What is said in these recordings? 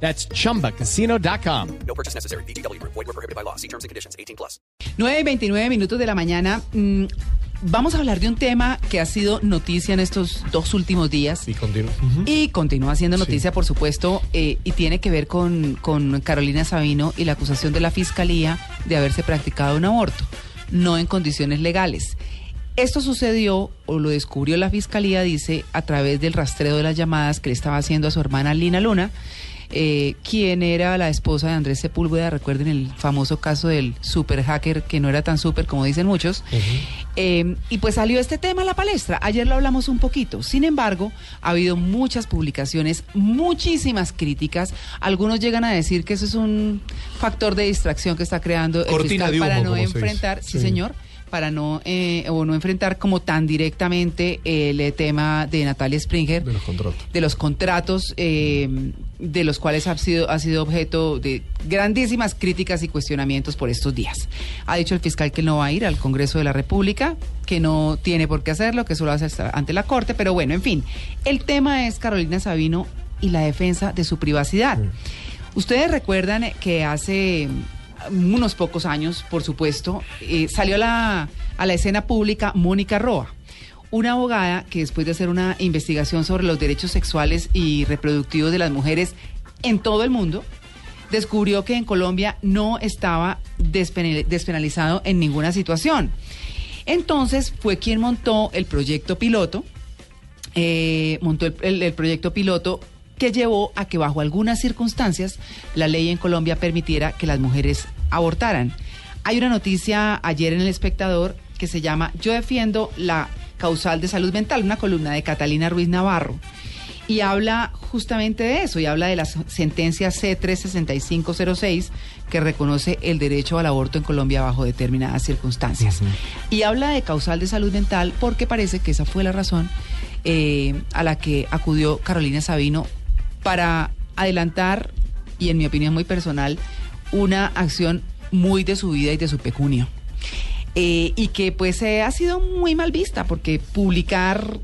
That's chumbacasino.com. No purchase necessary. BGW. Void were prohibited by law. See terms and conditions. 18 plus. 9 y 29 minutos de la mañana. mm, vamos a hablar de un tema que ha sido noticia en estos dos últimos días. Y continúa. Y continúa siendo noticia, por supuesto, eh, y tiene que ver con, con Carolina Sabino y la acusación de la fiscalía de haberse practicado un aborto, no en condiciones legales. Esto sucedió, o lo descubrió la fiscalía, dice, a través del rastreo de las llamadas que le estaba haciendo a su hermana Lina Luna, eh, quien era la esposa de Andrés Sepúlveda, recuerden el famoso caso del super hacker, que no era tan super como dicen muchos. Eh, y pues salió este tema a la palestra. Ayer lo hablamos un poquito. Sin embargo, ha habido muchas publicaciones, muchísimas críticas. Algunos llegan a decir que eso es un factor de distracción que está creando el Cortina fiscal de humo, para no enfrentar, sí, Sí. señor, para no eh, o no enfrentar como tan directamente el eh, tema de Natalia Springer De los contratos. de los contratos eh, de los cuales ha sido, ha sido objeto de grandísimas críticas y cuestionamientos por estos días. Ha dicho el fiscal que no va a ir al Congreso de la República, que no tiene por qué hacerlo, que solo hace ante la Corte, pero bueno, en fin, el tema es Carolina Sabino y la defensa de su privacidad. Ustedes recuerdan que hace unos pocos años, por supuesto, eh, salió a la, escena pública Mónica Roa, una abogada que después de hacer una investigación sobre los derechos sexuales y reproductivos de las mujeres en todo el mundo, descubrió que en Colombia no estaba despenal- despenalizado en ninguna situación. Entonces fue quien montó el proyecto piloto, eh, montó el proyecto piloto que llevó a que bajo algunas circunstancias la ley en Colombia permitiera que las mujeres abortaran. Hay una noticia ayer en El Espectador que se llama Yo defiendo la causal de salud mental, una columna de Catalina Ruiz Navarro. Y habla justamente de eso, y habla de la sentencia C36506 que reconoce el derecho al aborto en Colombia bajo determinadas circunstancias. Y habla de causal de salud mental porque parece que esa fue la razón eh, a la que acudió Carolina Sabino para adelantar, y en mi opinión muy personal, una acción muy de su vida y de su pecunio. Eh, y que pues eh, ha sido muy mal vista porque publicar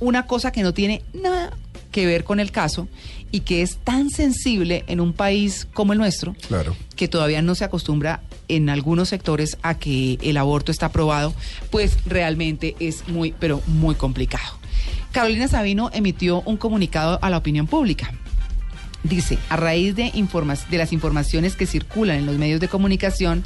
una cosa que no tiene nada que ver con el caso y que es tan sensible en un país como el nuestro, Claro. que todavía no se acostumbra en algunos sectores a que el aborto está aprobado, pues realmente es muy, pero muy complicado. Carolina Sabino emitió un comunicado a la opinión pública. Dice, a raíz de, las informaciones que circulan en los medios de comunicación,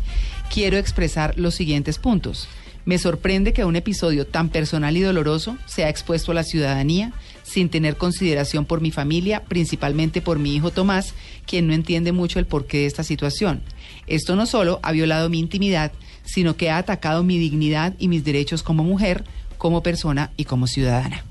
quiero expresar los siguientes puntos. Me sorprende que un episodio tan personal y doloroso sea expuesto a la ciudadanía sin tener consideración por mi familia, principalmente por mi hijo Tomás, quien no entiende mucho el porqué de esta situación. Esto no solo ha violado mi intimidad, sino que ha atacado mi dignidad y mis derechos como mujer, como persona y como ciudadana.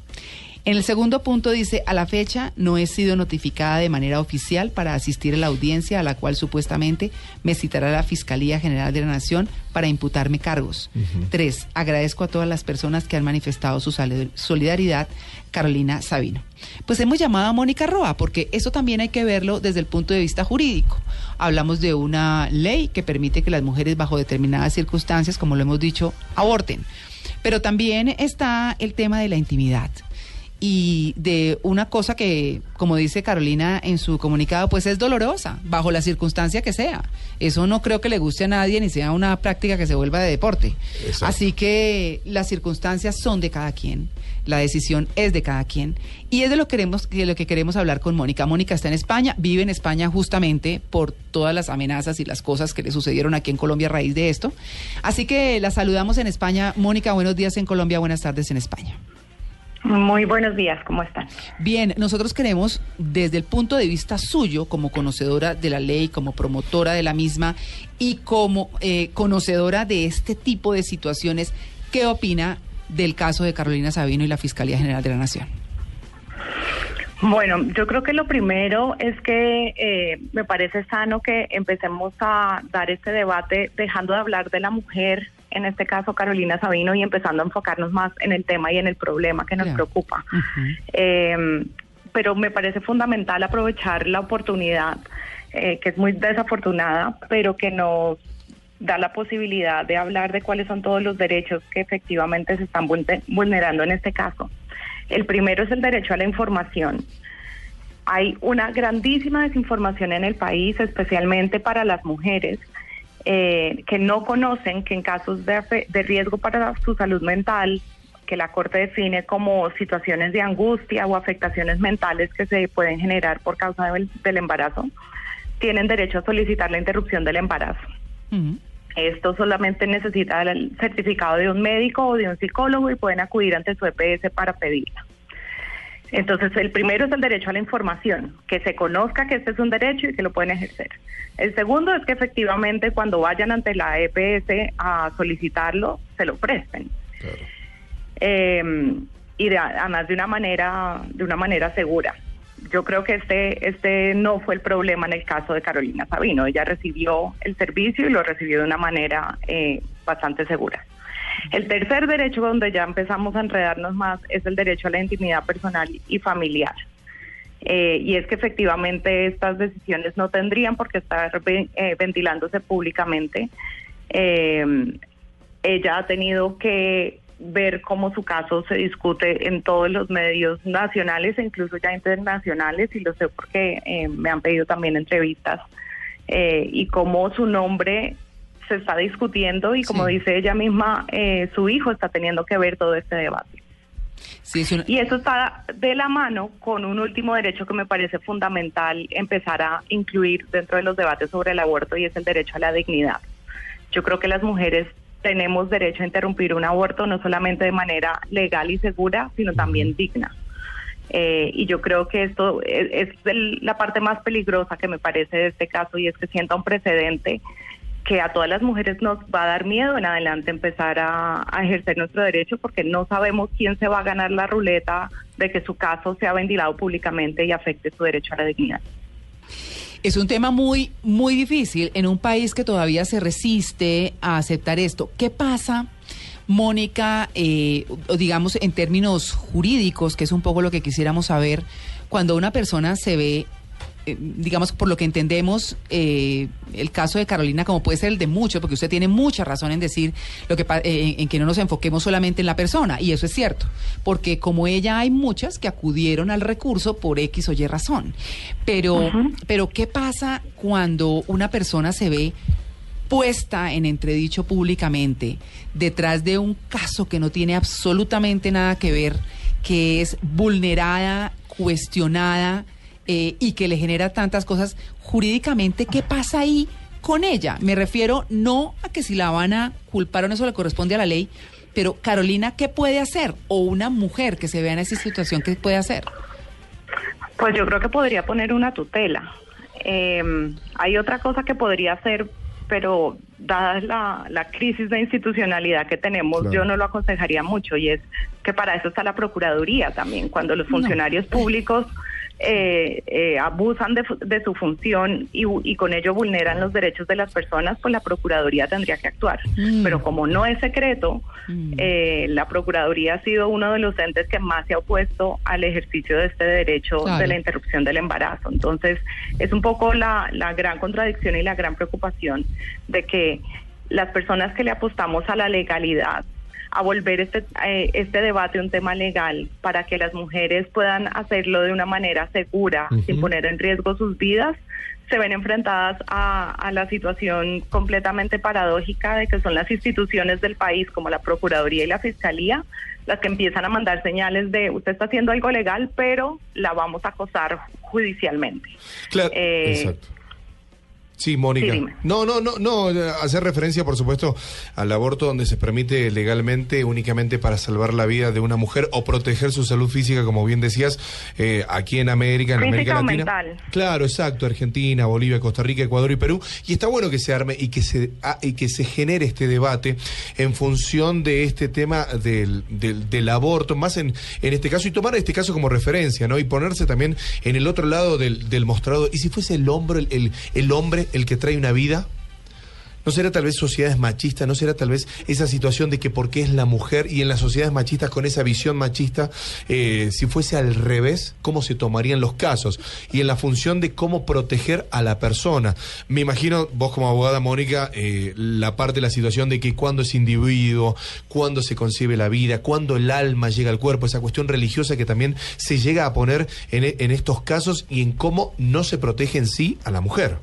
En el segundo punto dice, a la fecha no he sido notificada de manera oficial para asistir a la audiencia a la cual supuestamente me citará la Fiscalía General de la Nación para imputarme cargos. Tres, agradezco a todas las personas que han manifestado su solidaridad. Carolina Sabino. Pues hemos llamado a Mónica Roa porque eso también hay que verlo desde el punto de vista jurídico. Hablamos de una ley que permite que las mujeres bajo determinadas circunstancias, como lo hemos dicho, aborten. Pero también está el tema de la intimidad y de una cosa que, como dice Carolina en su comunicado, pues es dolorosa, bajo la circunstancia que sea. Eso no creo que le guste a nadie ni sea una práctica que se vuelva de deporte. Exacto. Así que las circunstancias son de cada quien, la decisión es de cada quien y es de lo, queremos, de lo que queremos hablar con Mónica. Mónica está en España, vive en España justamente por todas las amenazas y las cosas que le sucedieron aquí en Colombia a raíz de esto. Así que la saludamos en España. Mónica, buenos días en Colombia, buenas tardes en España. Muy buenos días, ¿cómo están? Bien, nosotros queremos, desde el punto de vista suyo, como conocedora de la ley, como promotora de la misma y como eh, conocedora de este tipo de situaciones, ¿qué opina del caso de Carolina Sabino y la Fiscalía General de la Nación? Bueno, yo creo que lo primero es que eh, me parece sano que empecemos a dar este debate dejando de hablar de la mujer, en este caso Carolina Sabino, y empezando a enfocarnos más en el tema y en el problema que nos Claro. preocupa. Eh, pero me parece fundamental aprovechar la oportunidad, eh, que es muy desafortunada, pero que nos da la posibilidad de hablar de cuáles son todos los derechos que efectivamente se están vulne- vulnerando en este caso. El primero es el derecho a la información. Hay una grandísima desinformación en el país, especialmente para las mujeres, eh, que no conocen que en casos de, riesgo para su salud mental, que la Corte define como situaciones de angustia o afectaciones mentales que se pueden generar por causa del, del embarazo, tienen derecho a solicitar la interrupción del embarazo. Esto solamente necesita el certificado de un médico o de un psicólogo y pueden acudir ante su EPS para pedirla. Entonces, el primero es el derecho a la información, que se conozca que este es un derecho y que lo pueden ejercer. El segundo es que efectivamente cuando vayan ante la EPS a solicitarlo, se lo presten. Eh, y de- además de una manera, de una manera segura. Yo creo que este, este no fue el problema en el caso de Carolina Sabino. Ella recibió el servicio y lo recibió de una manera eh, bastante segura. El tercer derecho donde ya empezamos a enredarnos más es el derecho a la intimidad personal y familiar. Eh, y es que efectivamente estas decisiones no tendrían por qué estar eh, ventilándose públicamente. Eh, ella ha tenido que ver cómo su caso se discute en todos los medios nacionales e incluso ya internacionales, y lo sé porque me han pedido también entrevistas, y cómo su nombre se está discutiendo y como Sí. dice ella misma, eh, su hijo está teniendo que ver todo este debate. Sí, es una- Y eso está de la mano con un último derecho que me parece fundamental empezar a incluir dentro de los debates sobre el aborto y es el derecho a la dignidad. Yo creo que las mujeres tenemos derecho a interrumpir un aborto no solamente de manera legal y segura, sino también digna. Eh, y yo creo que esto es, es el- la parte más peligrosa que me parece de este caso y es que sienta un precedente que a todas las mujeres nos va a dar miedo en adelante empezar a, ejercer nuestro derecho porque no sabemos quién se va a ganar la ruleta de que su caso sea ventilado públicamente y afecte su derecho a la dignidad. Es un tema muy, muy difícil en un país que todavía se resiste a aceptar esto. ¿Qué pasa, Mónica, eh, digamos en términos jurídicos, que es un poco lo que quisiéramos saber, cuando una persona se ve, digamos, por lo que entendemos, eh, el caso de Carolina, como puede ser el de muchos, porque usted tiene mucha razón en decir lo que eh, en que no nos enfoquemos solamente en la persona, y eso es cierto, porque como ella hay muchas que acudieron al recurso por X o Y razón. Pero, pero ¿qué pasa cuando una persona se ve puesta en entredicho públicamente detrás de un caso que no tiene absolutamente nada que ver, que es vulnerada, cuestionada eh, y que le genera tantas cosas jurídicamente, ¿qué pasa ahí con ella? Me refiero no a que si la van a culpar o no, eso le corresponde a la ley, pero Carolina, ¿qué puede hacer? O una mujer que se vea en esa situación, ¿qué puede hacer? Pues yo creo que podría poner una tutela. Eh, hay otra cosa que podría hacer, pero dada la, la crisis de institucionalidad que tenemos, Claro. yo no lo aconsejaría mucho y es que para eso está la Procuraduría también. Cuando los funcionarios públicos eh, eh, abusan de, su función y, con ello vulneran los derechos de las personas, pues la Procuraduría tendría que actuar. Mm. Pero como no es secreto, Mm. eh, la Procuraduría ha sido uno de los entes que más se ha opuesto al ejercicio de este derecho Claro. de la interrupción del embarazo. Entonces, es un poco la, la gran contradicción y la gran preocupación de que las personas que le apostamos a la legalidad, a volver este, eh, este debate un tema legal para que las mujeres puedan hacerlo de una manera segura, sin poner en riesgo sus vidas, se ven enfrentadas a, a la situación completamente paradójica de que son las instituciones del país, como la Procuraduría y la Fiscalía, las que empiezan a mandar señales de usted está haciendo algo legal, pero la vamos a acosar judicialmente. Claro, Eh, exacto. Sí, Mónica. Sí, no, no, no, no, eh, hacer referencia, por supuesto, al aborto donde se permite legalmente únicamente para salvar la vida de una mujer o proteger su salud física, como bien decías, eh, aquí en América, en Física América Latina. mental. Claro, exacto, Argentina, Bolivia, Costa Rica, Ecuador y Perú. Y está bueno que se arme y que se ah, y que se genere este debate en función de este tema del, del, del aborto, más en, en este caso, y tomar este caso como referencia, ¿no? Y ponerse también en el otro lado del, del mostrador. ¿Y si fuese el hombre, el, el, el el que trae una vida? ¿No será tal vez sociedades machistas? ¿No será tal vez esa situación de que porque es la mujer y en las sociedades machistas con esa visión machista, eh, si fuese al revés, cómo se tomarían los casos? Y en la función de cómo proteger a la persona. Me imagino, vos como abogada, Mónica, eh, la parte de la situación de que cuando es individuo, cuando se concibe la vida, cuando el alma llega al cuerpo, esa cuestión religiosa que también se llega a poner en estos casos y en cómo no se protege en sí a la mujer.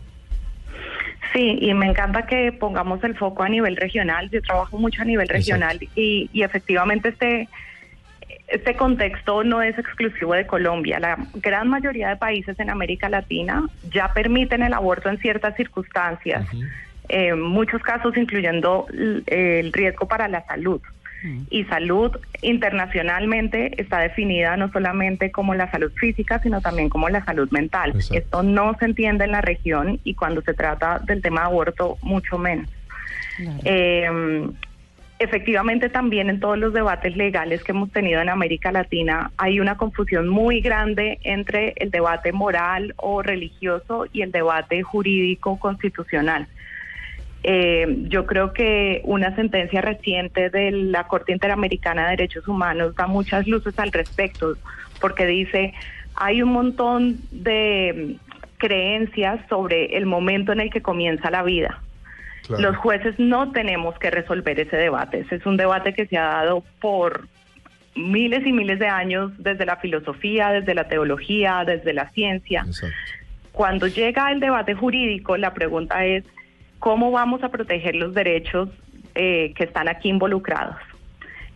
Sí, y me encanta que pongamos el foco a nivel regional. Yo trabajo mucho a nivel regional y, y efectivamente este, este contexto no es exclusivo de Colombia. La gran mayoría de países en América Latina ya permiten el aborto en ciertas circunstancias, en muchos casos incluyendo el riesgo para la salud. Y salud internacionalmente está definida no solamente como la salud física, sino también como la salud mental. Exacto. Esto no se entiende en la región y cuando se trata del tema de aborto, mucho menos. Eh, efectivamente, también en todos los debates legales que hemos tenido en América Latina hay una confusión muy grande entre el debate moral o religioso y el debate jurídico constitucional. Eh, yo creo que una sentencia reciente de la Corte Interamericana de Derechos Humanos da muchas luces al respecto, porque dice hay un montón de mm, creencias sobre el momento en el que comienza la vida. Claro. Los jueces no tenemos que resolver ese debate. Ese es un debate que se ha dado por miles y miles de años desde la filosofía, desde la teología, desde la ciencia. Exacto. Cuando llega el debate jurídico, la pregunta es cómo vamos a proteger los derechos eh, que están aquí involucrados.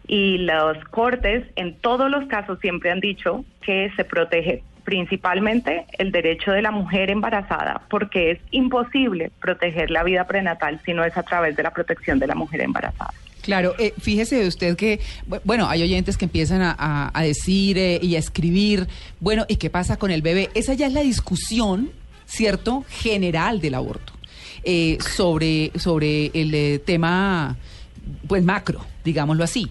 Y las cortes en todos los casos siempre han dicho que se protege principalmente el derecho de la mujer embarazada, porque es imposible proteger la vida prenatal si no es a través de la protección de la mujer embarazada. Claro, eh, fíjese usted que, bu- bueno, hay oyentes que empiezan a decir eh, y a escribir, bueno, ¿y qué pasa con el bebé? Esa ya es la discusión, ¿cierto?, general del aborto, eh, sobre, sobre el eh, tema, pues, macro, digámoslo así.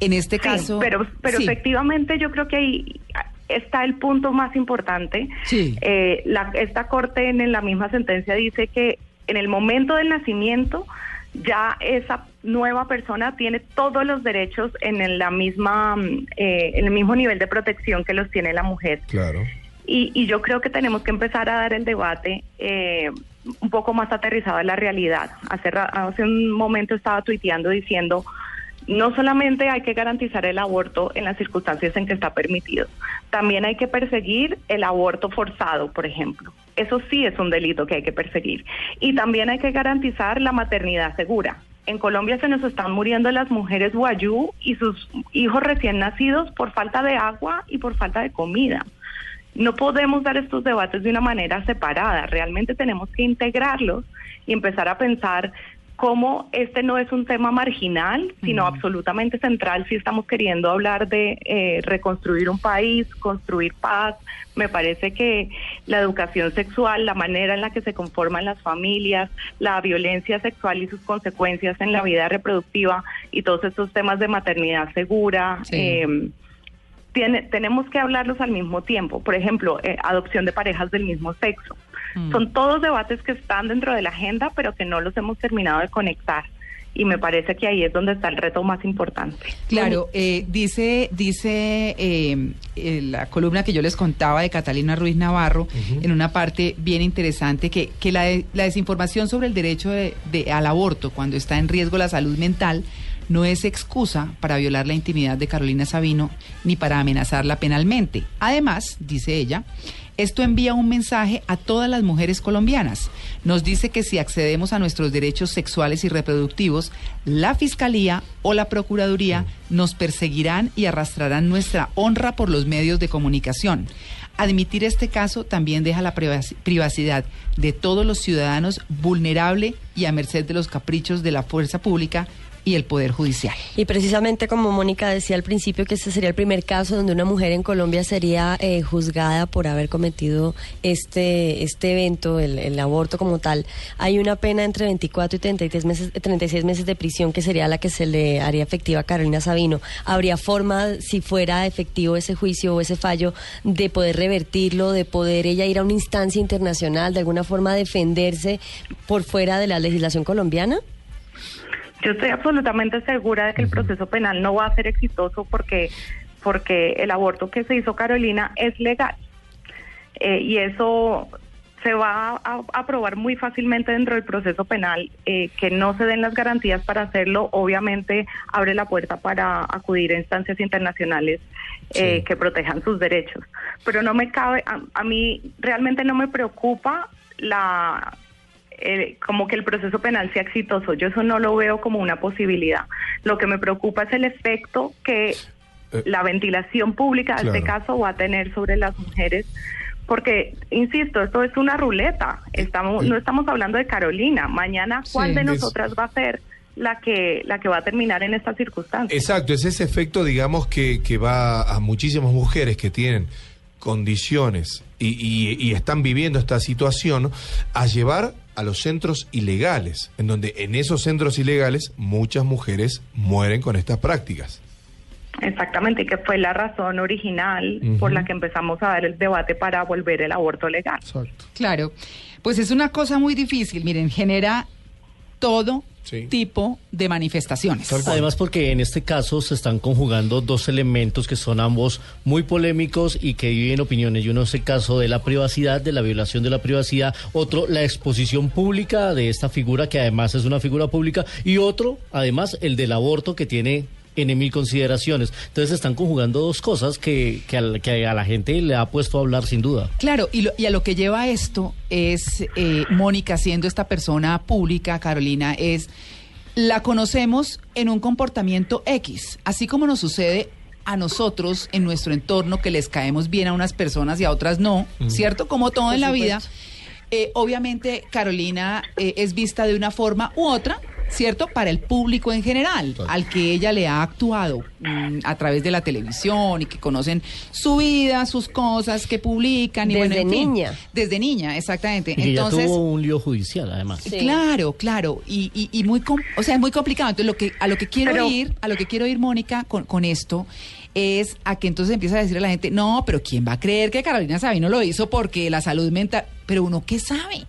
En este Sí, caso... pero, pero sí. efectivamente yo creo que ahí está el punto más importante. Sí. Eh, la- esta corte en la misma sentencia dice que en el momento del nacimiento ya esa nueva persona tiene todos los derechos en el- la misma, mm, eh, en el mismo nivel de protección que los tiene la mujer. Claro. Y, y yo creo que tenemos que empezar a dar el debate eh, un poco más aterrizado a la realidad. Hace, hace un momento estaba tuiteando diciendo, no solamente hay que garantizar el aborto en las circunstancias en que está permitido, también hay que perseguir el aborto forzado, por ejemplo. Eso sí es un delito que hay que perseguir. Y también hay que garantizar la maternidad segura. En Colombia se nos están muriendo las mujeres guayú y sus hijos recién nacidos por falta de agua y por falta de comida. No podemos dar estos debates de una manera separada, realmente tenemos que integrarlos y empezar a pensar cómo este no es un tema marginal, sino absolutamente central si estamos queriendo hablar de eh, reconstruir un país, construir paz. Me parece que la educación sexual, la manera en la que se conforman las familias, la violencia sexual y sus consecuencias en la vida reproductiva y todos estos temas de maternidad segura. Sí. eh, tiene, tenemos que hablarlos al mismo tiempo. Por ejemplo, eh, adopción de parejas del mismo sexo. Mm. Son todos debates que están dentro de la agenda, pero que no los hemos terminado de conectar. Y me parece que ahí es donde está el reto más importante. Claro, eh, dice, dice eh, eh, la columna que yo les contaba de Catalina Ruiz Navarro, en una parte bien interesante, que, que la, de- la desinformación sobre el derecho de- de- al aborto cuando está en riesgo la salud mental no es excusa para violar la intimidad de Carolina Sabino ni para amenazarla penalmente. Además, dice ella, esto envía un mensaje a todas las mujeres colombianas. Nos dice que si accedemos a nuestros derechos sexuales y reproductivos, la Fiscalía o la Procuraduría nos perseguirán y arrastrarán nuestra honra por los medios de comunicación. Admitir este caso también deja la privaci- privacidad de todos los ciudadanos vulnerable y a merced de los caprichos de la fuerza pública y el Poder Judicial. Y precisamente como Mónica decía al principio que este sería el primer caso donde una mujer en Colombia sería eh, juzgada por haber cometido este este evento, el, el aborto como tal, hay una pena entre 24 y 33 meses, 36 meses de prisión que sería la que se le haría efectiva a Carolina Sabino. ¿Habría forma, si fuera efectivo ese juicio o ese fallo, de poder revertirlo, de poder ella ir a una instancia internacional, de alguna forma defenderse por fuera de la legislación colombiana? Yo estoy absolutamente segura de que el proceso penal no va a ser exitoso porque, porque el aborto que se hizo Carolina es legal. Eh, y eso se va a aprobar muy fácilmente dentro del proceso penal. eh, que no se den las garantías para hacerlo, obviamente abre la puerta para acudir a instancias internacionales eh, Sí. que protejan sus derechos. Pero no me cabe, a, a mí realmente no me preocupa la eh, como que el proceso penal sea exitoso. Yo eso no lo veo como una posibilidad. Lo que me preocupa es el efecto que Eh, la ventilación pública de este claro. caso va a tener sobre las mujeres. Porque, insisto, esto es una ruleta. Estamos, no estamos hablando de Carolina. Mañana, ¿cuál Sí. de Es- nosotras va a ser la que, la que va a terminar en esta circunstancia? Exacto, es ese efecto, digamos, que, que va a muchísimas mujeres que tienen condiciones y, y- y están viviendo esta situación a llevar a los centros ilegales, en donde en esos centros ilegales muchas mujeres mueren con estas prácticas. Exactamente, y que fue la razón original por la que empezamos a dar el debate para volver el aborto legal. Claro, pues es una cosa muy difícil, miren, genera todo Sí. tipo de manifestaciones. Además porque en este caso se están conjugando dos elementos que son ambos muy polémicos y que dividen opiniones. Y uno es el caso de la privacidad, de la violación de la privacidad, otro la exposición pública de esta figura que además es una figura pública y otro además el del aborto que tiene en mil consideraciones. Entonces están conjugando dos cosas que, que, al- que a la gente le ha puesto a hablar sin duda. Claro, y, lo- y a lo que lleva esto es eh, Mónica siendo esta persona pública, Carolina, es la conocemos en un comportamiento X, así como nos sucede a nosotros en nuestro entorno que les caemos bien a unas personas y a otras no, ¿cierto? Como todo en la vida. Eh, obviamente Carolina eh, es vista de una forma u otra, ¿cierto? Para el público en general, al que ella le ha actuado mm, a través de la televisión y que conocen su vida, sus cosas que publican. Y bueno, Desde en fin, niña. desde niña, exactamente. Y Entonces, ya tuvo un lío judicial además. Sí. Claro, claro, y, y, y muy, com- o sea, es muy complicado. Entonces, lo que a lo que quiero Pero- ir, a lo que quiero ir, Mónica, con, con esto es a que entonces empieza a decirle a la gente, no, pero quién va a creer que Carolina Sabino lo hizo porque la salud mental, pero uno qué sabe.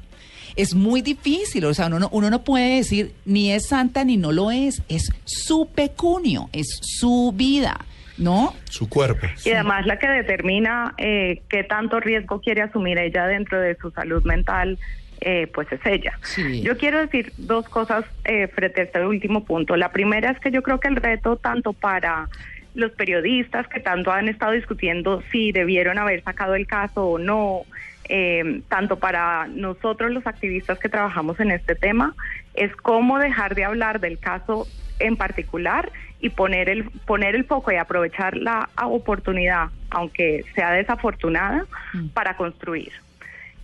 Es muy difícil, o sea, uno no, uno no puede decir ni es santa ni no lo es, es su pecunio, es su vida, ¿no? Su cuerpo. Y además la que determina eh, qué tanto riesgo quiere asumir ella dentro de su salud mental, eh, pues es ella. Sí. Yo quiero decir dos cosas eh, frente a este último punto. La primera es que yo creo que el reto tanto para los periodistas que tanto han estado discutiendo si debieron haber sacado el caso o no, eh, tanto para nosotros los activistas que trabajamos en este tema, es cómo dejar de hablar del caso en particular y poner el poner el foco y aprovechar la oportunidad, aunque sea desafortunada, para construir,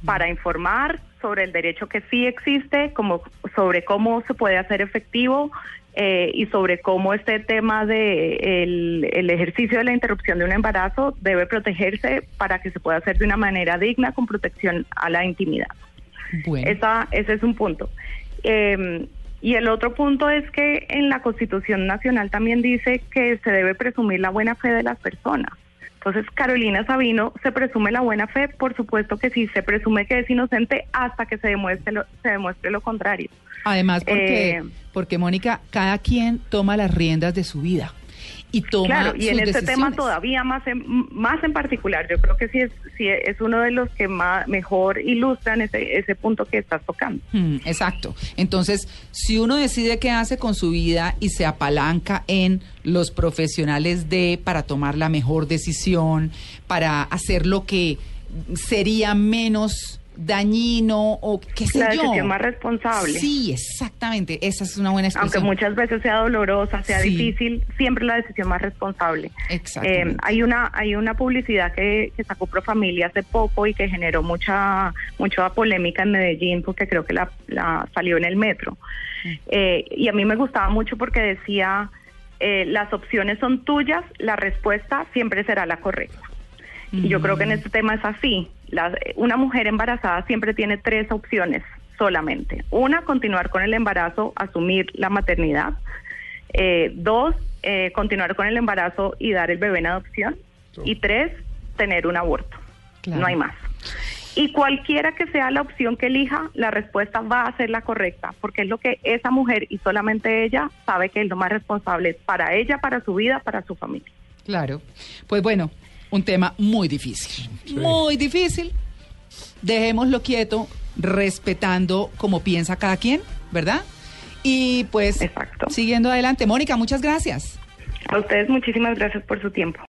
para informar sobre el derecho que sí existe, como sobre cómo se puede hacer efectivo eh, y sobre cómo este tema de el, el ejercicio de la interrupción de un embarazo debe protegerse para que se pueda hacer de una manera digna con protección a la intimidad. Bueno. Esa, ese es un punto. Eh, y el otro punto es que en la Constitución Nacional también dice que se debe presumir la buena fe de las personas. Entonces, Carolina Sabino se presume la buena fe, por supuesto que sí, se presume que es inocente hasta que se demuestre lo, se demuestre lo contrario. Además, porque, Eh, porque Mónica, cada quien toma las riendas de su vida y toma Claro, y en este tema todavía más en, más en particular, yo creo que sí es, sí es uno de los que más, mejor ilustran ese, ese punto que estás tocando. Mm, exacto. Entonces, si uno decide qué hace con su vida y se apalanca en los profesionales de para tomar la mejor decisión, para hacer lo que sería menos dañino o qué sé La yo. decisión más responsable. Sí, exactamente. Esa es una buena Aunque expresión. muchas veces sea dolorosa, sea Sí. difícil, siempre la decisión más responsable. Eh, hay una hay una publicidad que, que sacó Profamilia hace poco y que generó mucha mucha polémica en Medellín porque creo que la, la salió en el metro. Eh, y a mí me gustaba mucho porque decía, eh, las opciones son tuyas, la respuesta siempre será la correcta. Y yo creo que en este tema es así. La- una mujer embarazada siempre tiene tres opciones solamente. Una, continuar con el embarazo, asumir la maternidad. Eh, dos, eh, continuar con el embarazo y dar el bebé en adopción. Y tres, tener un aborto. Claro. No hay más. Y cualquiera que sea la opción que elija, la respuesta va a ser la correcta, porque es lo que esa mujer y solamente ella sabe que es lo más responsable para ella, para su vida, para su familia. Claro. Pues bueno, un tema muy difícil. Muy difícil. Dejémoslo quieto, respetando como piensa cada quien, ¿verdad? Y pues, Exacto. siguiendo adelante. Mónica, muchas gracias. A ustedes muchísimas gracias por su tiempo.